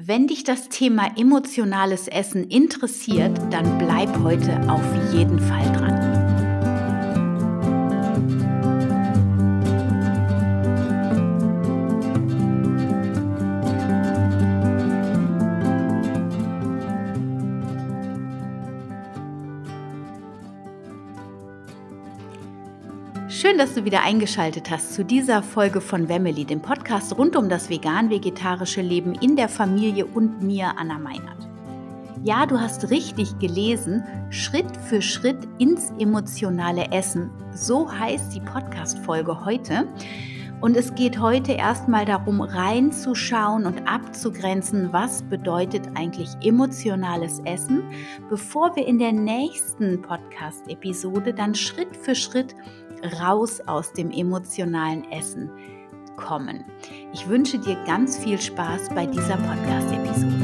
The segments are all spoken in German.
Wenn dich das Thema emotionales Essen interessiert, dann bleib heute auf jeden Fall dran. Dass du wieder eingeschaltet hast zu dieser Folge von Wemmeli, dem Podcast rund um das vegan-vegetarische Leben in der Familie und mir, Anna Meinert. Ja, du hast richtig gelesen, Schritt für Schritt ins emotionale Essen. So heißt die Podcast-Folge heute. Und es geht heute erstmal darum, reinzuschauen und abzugrenzen, was bedeutet eigentlich emotionales Essen, bevor wir in der nächsten Podcast-Episode dann Schritt für Schritt raus aus dem emotionalen Essen kommen. Ich wünsche dir ganz viel Spaß bei dieser Podcast-Episode.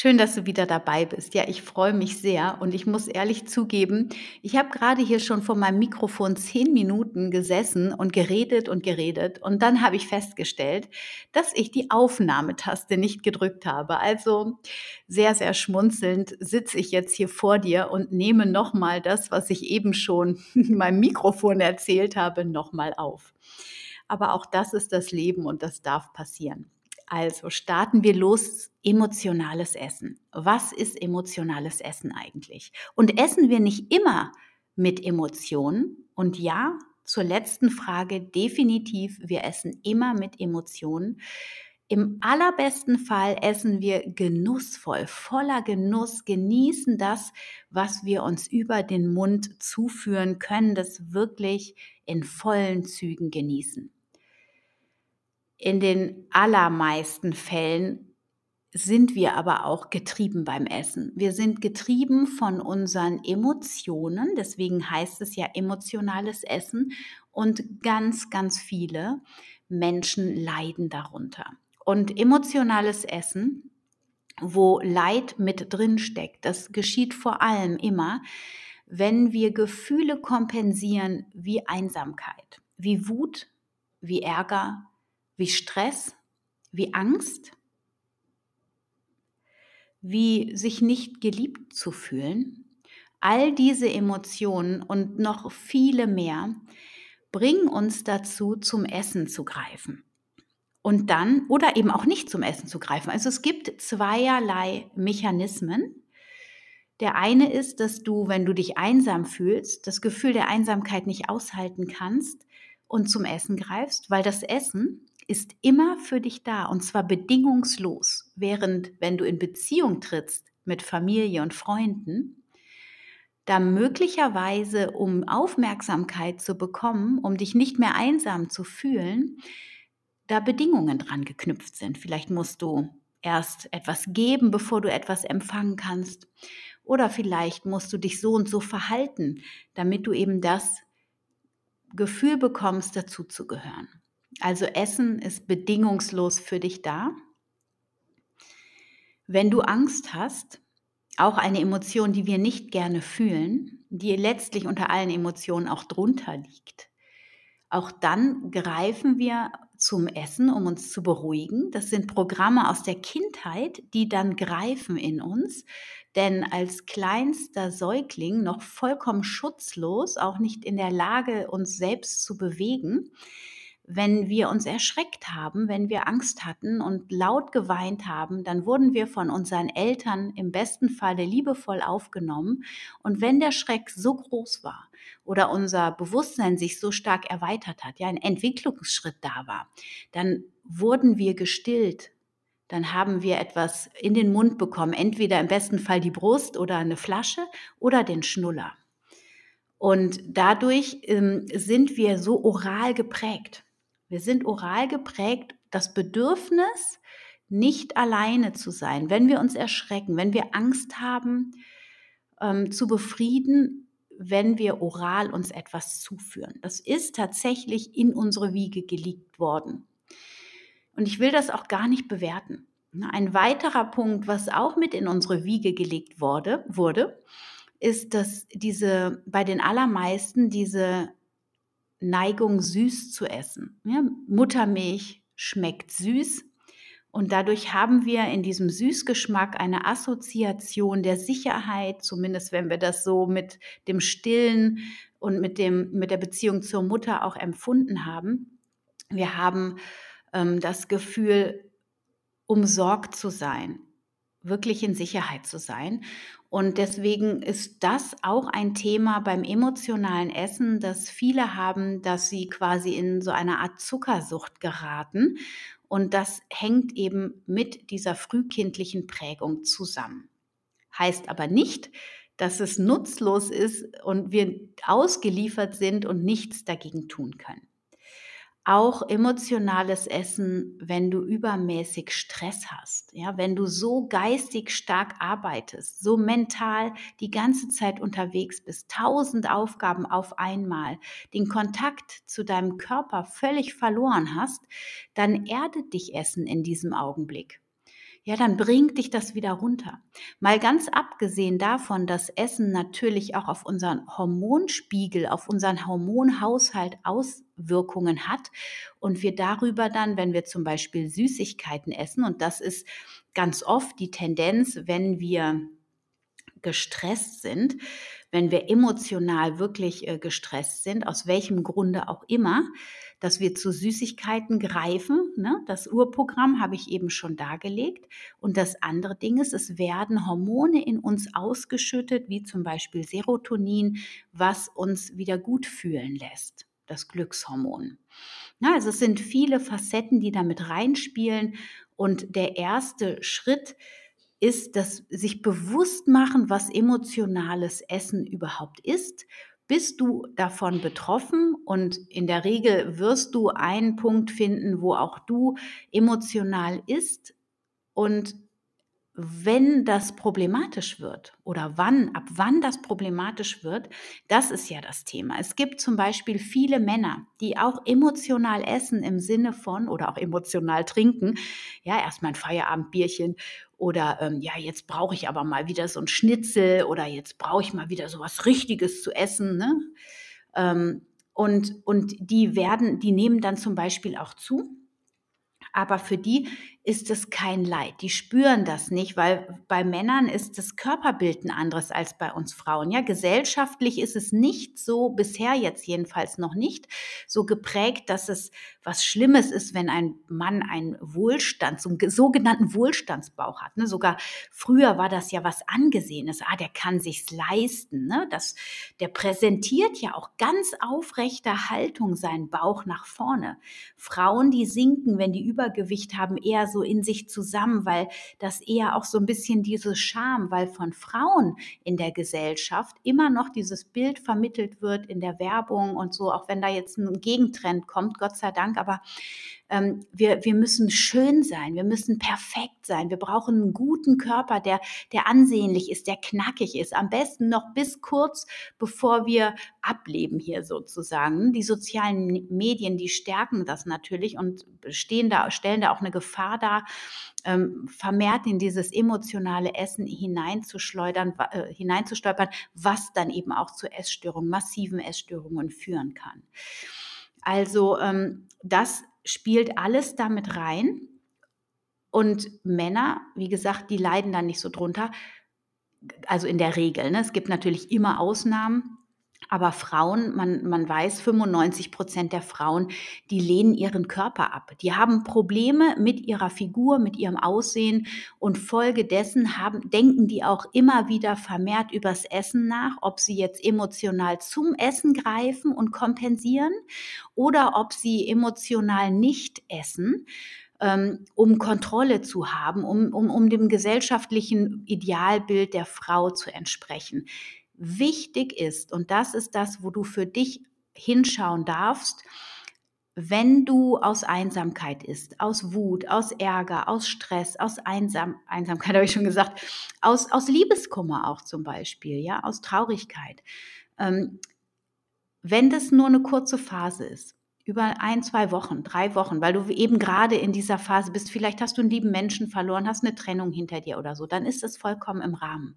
Schön, dass du wieder dabei bist. Ja, ich freue mich sehr und ich muss ehrlich zugeben, ich habe gerade hier schon vor meinem Mikrofon zehn Minuten gesessen und geredet und geredet und dann habe ich festgestellt, dass ich die Aufnahmetaste nicht gedrückt habe. Also sehr, sehr schmunzelnd sitze ich jetzt hier vor dir und nehme nochmal das, was ich eben schon in meinem Mikrofon erzählt habe, nochmal auf. Aber auch das ist das Leben und das darf passieren. Also starten wir los. Emotionales Essen. Was ist emotionales Essen eigentlich? Und essen wir nicht immer mit Emotionen? Und ja, zur letzten Frage, definitiv, wir essen immer mit Emotionen. Im allerbesten Fall essen wir genussvoll, voller Genuss, genießen das, was wir uns über den Mund zuführen können, das wirklich in vollen Zügen genießen. In den allermeisten Fällen sind wir aber auch getrieben beim Essen. Wir sind getrieben von unseren Emotionen, deswegen heißt es ja emotionales Essen und ganz, ganz viele Menschen leiden darunter. Und emotionales Essen, wo Leid mit drin steckt, das geschieht vor allem immer, wenn wir Gefühle kompensieren wie Einsamkeit, wie Wut, wie Ärger, wie Stress, wie Angst, wie sich nicht geliebt zu fühlen. All diese Emotionen und noch viele mehr bringen uns dazu, zum Essen zu greifen. Und dann, oder eben auch nicht zum Essen zu greifen. Also es gibt zweierlei Mechanismen. Der eine ist, dass du, wenn du dich einsam fühlst, das Gefühl der Einsamkeit nicht aushalten kannst und zum Essen greifst, weil das Essen ist immer für dich da und zwar bedingungslos. Während wenn du in Beziehung trittst mit Familie und Freunden, da möglicherweise, um Aufmerksamkeit zu bekommen, um dich nicht mehr einsam zu fühlen, da Bedingungen dran geknüpft sind. Vielleicht musst du erst etwas geben, bevor du etwas empfangen kannst. Oder vielleicht musst du dich so und so verhalten, damit du eben das Gefühl bekommst, dazuzugehören. Also Essen ist bedingungslos für dich da. Wenn du Angst hast, auch eine Emotion, die wir nicht gerne fühlen, die letztlich unter allen Emotionen auch drunter liegt, auch dann greifen wir zum Essen, um uns zu beruhigen. Das sind Programme aus der Kindheit, die dann greifen in uns. Denn als kleinster Säugling noch vollkommen schutzlos, auch nicht in der Lage, uns selbst zu bewegen, wenn wir uns erschreckt haben, wenn wir Angst hatten und laut geweint haben, dann wurden wir von unseren Eltern im besten Falle liebevoll aufgenommen. Und wenn der Schreck so groß war oder unser Bewusstsein sich so stark erweitert hat, ja, ein Entwicklungsschritt da war, dann wurden wir gestillt. Dann haben wir etwas in den Mund bekommen, entweder im besten Fall die Brust oder eine Flasche oder den Schnuller. Und dadurch ähm, sind wir so oral geprägt. Wir sind oral geprägt, das Bedürfnis, nicht alleine zu sein, wenn wir uns erschrecken, wenn wir Angst haben, ähm, zu befrieden, wenn wir oral uns etwas zuführen. Das ist tatsächlich in unsere Wiege gelegt worden. Und ich will das auch gar nicht bewerten. Ein weiterer Punkt, was auch mit in unsere Wiege gelegt wurde, wurde, ist, dass diese bei den allermeisten diese Neigung süß zu essen. Ja, Muttermilch schmeckt süß und dadurch haben wir in diesem Süßgeschmack eine Assoziation der Sicherheit, zumindest wenn wir das so mit dem Stillen und mit, dem, mit der Beziehung zur Mutter auch empfunden haben. Wir haben ähm, das Gefühl, umsorgt zu sein, wirklich in Sicherheit zu sein. Und deswegen ist das auch ein Thema beim emotionalen Essen, dass viele haben, dass sie quasi in so eine Art Zuckersucht geraten. Und das hängt eben mit dieser frühkindlichen Prägung zusammen. Heißt aber nicht, dass es nutzlos ist und wir ausgeliefert sind und nichts dagegen tun können auch emotionales Essen, wenn du übermäßig Stress hast, ja, wenn du so geistig stark arbeitest, so mental die ganze Zeit unterwegs bist, tausend Aufgaben auf einmal, den Kontakt zu deinem Körper völlig verloren hast, dann erdet dich Essen in diesem Augenblick ja, dann bringt dich das wieder runter. Mal ganz abgesehen davon, dass Essen natürlich auch auf unseren Hormonspiegel, auf unseren Hormonhaushalt Auswirkungen hat und wir darüber dann, wenn wir zum Beispiel Süßigkeiten essen, und das ist ganz oft die Tendenz, wenn wir gestresst sind, wenn wir emotional wirklich äh, gestresst sind, aus welchem Grunde auch immer, dass wir zu Süßigkeiten greifen. Ne? Das Urprogramm habe ich eben schon dargelegt. Und das andere Ding ist, es werden Hormone in uns ausgeschüttet, wie zum Beispiel Serotonin, was uns wieder gut fühlen lässt, das Glückshormon. Ja, also es sind viele Facetten, die damit reinspielen. Und der erste Schritt ist das sich bewusst machen, was emotionales Essen überhaupt ist bist du davon betroffen und in der Regel wirst du einen Punkt finden, wo auch du emotional ist und wenn das problematisch wird oder wann, ab wann das problematisch wird, das ist ja das Thema. Es gibt zum Beispiel viele Männer, die auch emotional essen im Sinne von oder auch emotional trinken. Ja, erstmal ein Feierabendbierchen oder ähm, ja, jetzt brauche ich aber mal wieder so ein Schnitzel oder jetzt brauche ich mal wieder so was Richtiges zu essen. Ne? Ähm, und, und die werden, die nehmen dann zum Beispiel auch zu aber für die ist es kein Leid. Die spüren das nicht, weil bei Männern ist das Körperbild ein anderes als bei uns Frauen. Ja, gesellschaftlich ist es nicht so, bisher jetzt jedenfalls noch nicht, so geprägt, dass es was Schlimmes ist, wenn ein Mann einen Wohlstand, so sogenannten Wohlstandsbauch hat. Ne? Sogar früher war das ja was Angesehenes. Ah, der kann sich's leisten. Ne? Das, der präsentiert ja auch ganz aufrechter Haltung seinen Bauch nach vorne. Frauen, die sinken, wenn die Übergewicht haben, eher so in sich zusammen, weil das eher auch so ein bisschen diese Scham, weil von Frauen in der Gesellschaft immer noch dieses Bild vermittelt wird in der Werbung und so, auch wenn da jetzt ein Gegentrend kommt, Gott sei Dank, aber ähm, wir, wir müssen schön sein, wir müssen perfekt sein, wir brauchen einen guten Körper, der, der ansehnlich ist, der knackig ist, am besten noch bis kurz bevor wir ableben hier sozusagen. Die sozialen Medien, die stärken das natürlich und stehen da, stellen da auch eine Gefahr dar, ähm, vermehrt in dieses emotionale Essen hineinzuschleudern, äh, hineinzustolpern, was dann eben auch zu Essstörungen, massiven Essstörungen führen kann. Also ähm, das spielt alles damit rein. Und Männer, wie gesagt, die leiden dann nicht so drunter. Also in der Regel. Ne? Es gibt natürlich immer Ausnahmen. Aber Frauen, man, man weiß, 95 Prozent der Frauen, die lehnen ihren Körper ab. Die haben Probleme mit ihrer Figur, mit ihrem Aussehen und folgedessen haben, denken die auch immer wieder vermehrt übers Essen nach, ob sie jetzt emotional zum Essen greifen und kompensieren oder ob sie emotional nicht essen ähm, um Kontrolle zu haben, um, um, um dem gesellschaftlichen Idealbild der Frau zu entsprechen wichtig ist, und das ist das, wo du für dich hinschauen darfst, wenn du aus Einsamkeit isst, aus Wut, aus Ärger, aus Stress, aus Einsam Einsamkeit, habe ich schon gesagt, aus, aus Liebeskummer auch zum Beispiel, ja, aus Traurigkeit. Ähm, wenn das nur eine kurze Phase ist, über ein, zwei Wochen, drei Wochen, weil du eben gerade in dieser Phase bist, vielleicht hast du einen lieben Menschen verloren, hast eine Trennung hinter dir oder so, dann ist es vollkommen im Rahmen.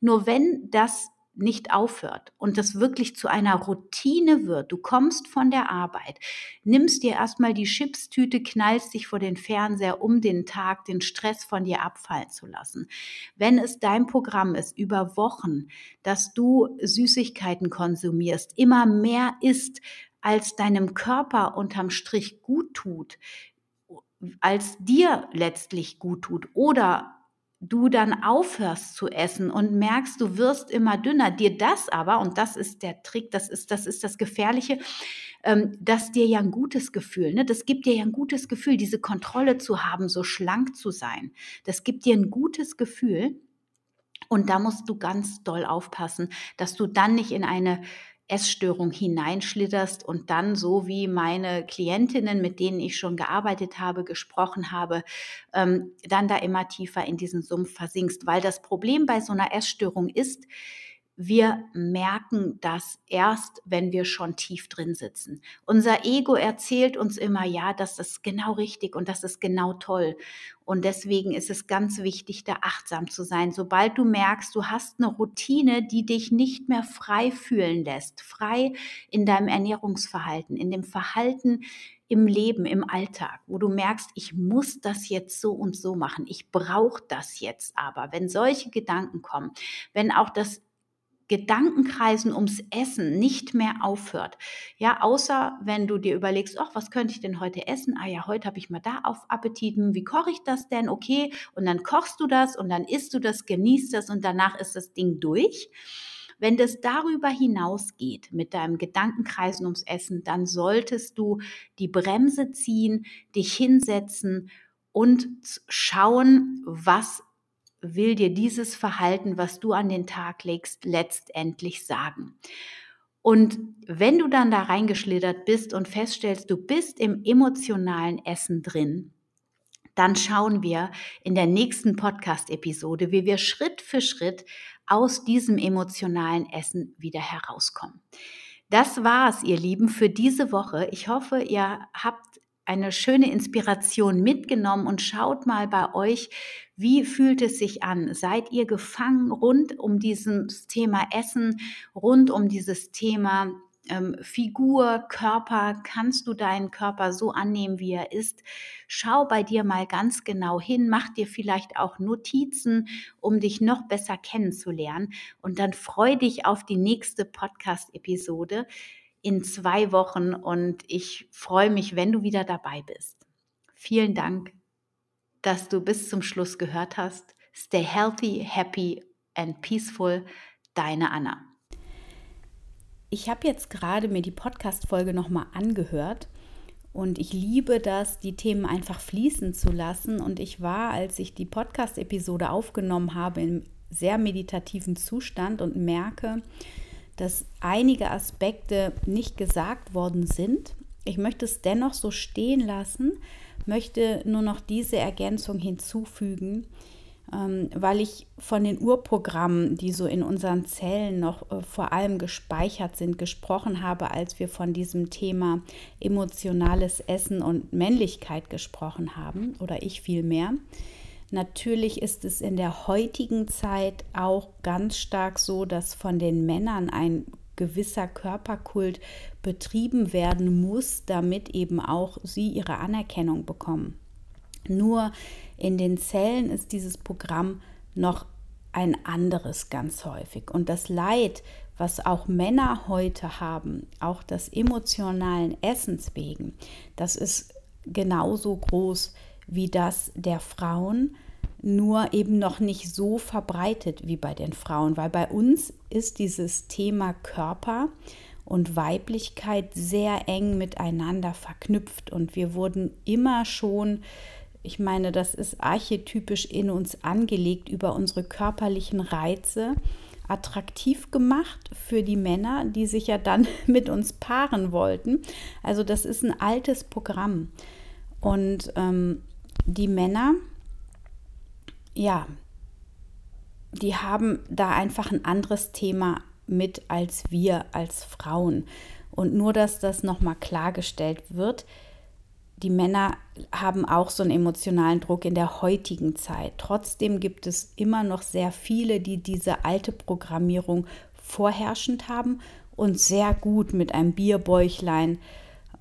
Nur wenn das nicht aufhört und das wirklich zu einer Routine wird, du kommst von der Arbeit, nimmst dir erstmal die Chipstüte, knallst dich vor den Fernseher, um den Tag, den Stress von dir abfallen zu lassen. Wenn es dein Programm ist, über Wochen, dass du Süßigkeiten konsumierst, immer mehr isst, als deinem Körper unterm Strich gut tut, als dir letztlich gut tut oder du dann aufhörst zu essen und merkst, du wirst immer dünner, dir das aber, und das ist der Trick, das ist das, ist das Gefährliche, ähm, dass dir ja ein gutes Gefühl, ne? das gibt dir ja ein gutes Gefühl, diese Kontrolle zu haben, so schlank zu sein. Das gibt dir ein gutes Gefühl. Und da musst du ganz doll aufpassen, dass du dann nicht in eine Essstörung hineinschlitterst und dann so wie meine Klientinnen, mit denen ich schon gearbeitet habe, gesprochen habe, ähm, dann da immer tiefer in diesen Sumpf versinkst. Weil das Problem bei so einer Essstörung ist, wir merken das erst, wenn wir schon tief drin sitzen. Unser Ego erzählt uns immer, ja, das ist genau richtig und das ist genau toll. Und deswegen ist es ganz wichtig, da achtsam zu sein. Sobald du merkst, du hast eine Routine, die dich nicht mehr frei fühlen lässt, frei in deinem Ernährungsverhalten, in dem Verhalten im Leben, im Alltag, wo du merkst, ich muss das jetzt so und so machen, ich brauche das jetzt aber. Wenn solche Gedanken kommen, wenn auch das Gedankenkreisen ums Essen nicht mehr aufhört. Ja, außer wenn du dir überlegst, ach, was könnte ich denn heute essen? Ah ja, heute habe ich mal da auf Appetit. Hm, wie koche ich das denn? Okay, und dann kochst du das und dann isst du das, genießt das und danach ist das Ding durch. Wenn das darüber hinausgeht mit deinem Gedankenkreisen ums Essen, dann solltest du die Bremse ziehen, dich hinsetzen und schauen, was will dir dieses Verhalten, was du an den Tag legst, letztendlich sagen. Und wenn du dann da reingeschlittert bist und feststellst, du bist im emotionalen Essen drin, dann schauen wir in der nächsten Podcast-Episode, wie wir Schritt für Schritt aus diesem emotionalen Essen wieder herauskommen. Das war's, ihr Lieben, für diese Woche. Ich hoffe, ihr habt eine schöne Inspiration mitgenommen und schaut mal bei euch, wie fühlt es sich an? Seid ihr gefangen rund um dieses Thema Essen, rund um dieses Thema ähm, Figur, Körper? Kannst du deinen Körper so annehmen, wie er ist? Schau bei dir mal ganz genau hin, mach dir vielleicht auch Notizen, um dich noch besser kennenzulernen. Und dann freu dich auf die nächste Podcast-Episode in zwei Wochen und ich freue mich, wenn du wieder dabei bist. Vielen Dank dass du bis zum Schluss gehört hast. Stay healthy, happy and peaceful. Deine Anna. Ich habe jetzt gerade mir die Podcast-Folge nochmal angehört und ich liebe das, die Themen einfach fließen zu lassen. Und ich war, als ich die Podcast-Episode aufgenommen habe, im sehr meditativen Zustand und merke, dass einige Aspekte nicht gesagt worden sind. Ich möchte es dennoch so stehen lassen, möchte nur noch diese Ergänzung hinzufügen, ähm, weil ich von den Urprogrammen, die so in unseren Zellen noch äh, vor allem gespeichert sind, gesprochen habe, als wir von diesem Thema emotionales Essen und Männlichkeit gesprochen haben, oder ich vielmehr. Natürlich ist es in der heutigen Zeit auch ganz stark so, dass von den Männern ein gewisser Körperkult betrieben werden muss, damit eben auch sie ihre Anerkennung bekommen. Nur in den Zellen ist dieses Programm noch ein anderes ganz häufig. Und das Leid, was auch Männer heute haben, auch das emotionalen Essens wegen, das ist genauso groß wie das der Frauen nur eben noch nicht so verbreitet wie bei den Frauen, weil bei uns ist dieses Thema Körper und Weiblichkeit sehr eng miteinander verknüpft und wir wurden immer schon, ich meine, das ist archetypisch in uns angelegt über unsere körperlichen Reize attraktiv gemacht für die Männer, die sich ja dann mit uns paaren wollten. Also das ist ein altes Programm. Und ähm, die Männer, ja, die haben da einfach ein anderes Thema mit als wir als Frauen. Und nur, dass das nochmal klargestellt wird, die Männer haben auch so einen emotionalen Druck in der heutigen Zeit. Trotzdem gibt es immer noch sehr viele, die diese alte Programmierung vorherrschend haben und sehr gut mit einem Bierbäuchlein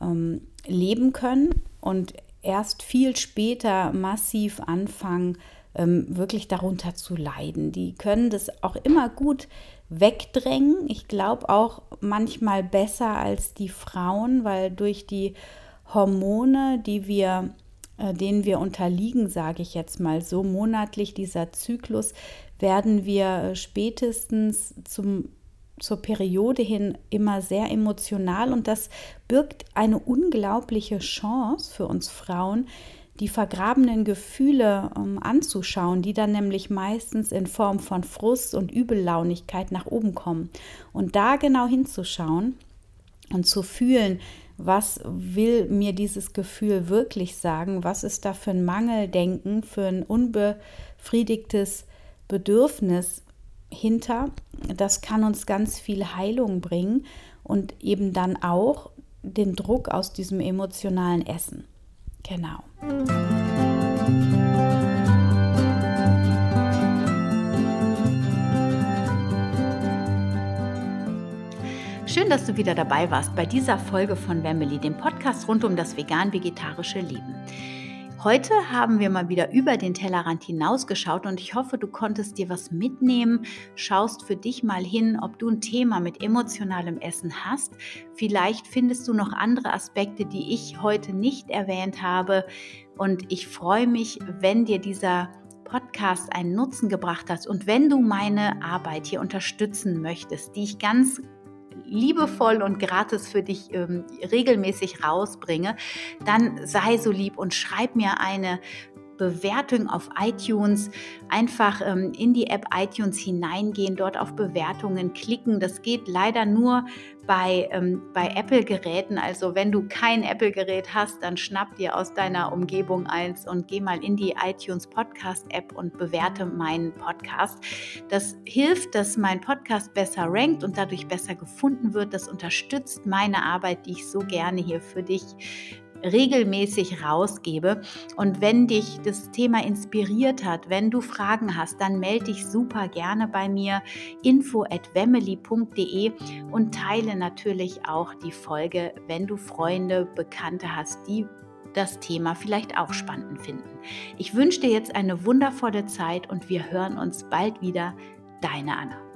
ähm, leben können und erst viel später massiv anfangen, ähm, wirklich darunter zu leiden. Die können das auch immer gut wegdrängen. Ich glaube auch manchmal besser als die Frauen, weil durch die Hormone, die wir, äh, denen wir unterliegen, sage ich jetzt mal so monatlich, dieser Zyklus, werden wir äh, spätestens zum zur Periode hin immer sehr emotional und das birgt eine unglaubliche Chance für uns Frauen, die vergrabenen Gefühle ähm, anzuschauen, die dann nämlich meistens in Form von Frust und Übellaunigkeit nach oben kommen. Und da genau hinzuschauen und zu fühlen, was will mir dieses Gefühl wirklich sagen, was ist da für ein Mangeldenken, für ein unbefriedigtes Bedürfnis hinter. Das kann uns ganz viel Heilung bringen und eben dann auch den Druck aus diesem emotionalen Essen. Genau. Schön, dass du wieder dabei warst bei dieser Folge von Wemily, dem Podcast rund um das vegan-vegetarische Leben. Heute haben wir mal wieder über den Tellerrand hinausgeschaut und ich hoffe, du konntest dir was mitnehmen, schaust für dich mal hin, ob du ein Thema mit emotionalem Essen hast. Vielleicht findest du noch andere Aspekte, die ich heute nicht erwähnt habe und ich freue mich, wenn dir dieser Podcast einen Nutzen gebracht hat und wenn du meine Arbeit hier unterstützen möchtest, die ich ganz liebevoll und gratis für dich ähm, regelmäßig rausbringe, dann sei so lieb und schreib mir eine Bewertung auf iTunes. Einfach ähm, in die App iTunes hineingehen, dort auf Bewertungen klicken. Das geht leider nur bei, ähm, bei Apple-Geräten. Also wenn du kein Apple-Gerät hast, dann schnapp dir aus deiner Umgebung eins und geh mal in die iTunes Podcast-App und bewerte meinen Podcast. Das hilft, dass mein Podcast besser rankt und dadurch besser gefunden wird. Das unterstützt meine Arbeit, die ich so gerne hier für dich regelmäßig rausgebe. Und wenn dich das Thema inspiriert hat, wenn du Fragen hast, dann melde dich super gerne bei mir info at und teile natürlich auch die Folge, wenn du Freunde, Bekannte hast, die das Thema vielleicht auch spannend finden. Ich wünsche dir jetzt eine wundervolle Zeit und wir hören uns bald wieder. Deine Anna.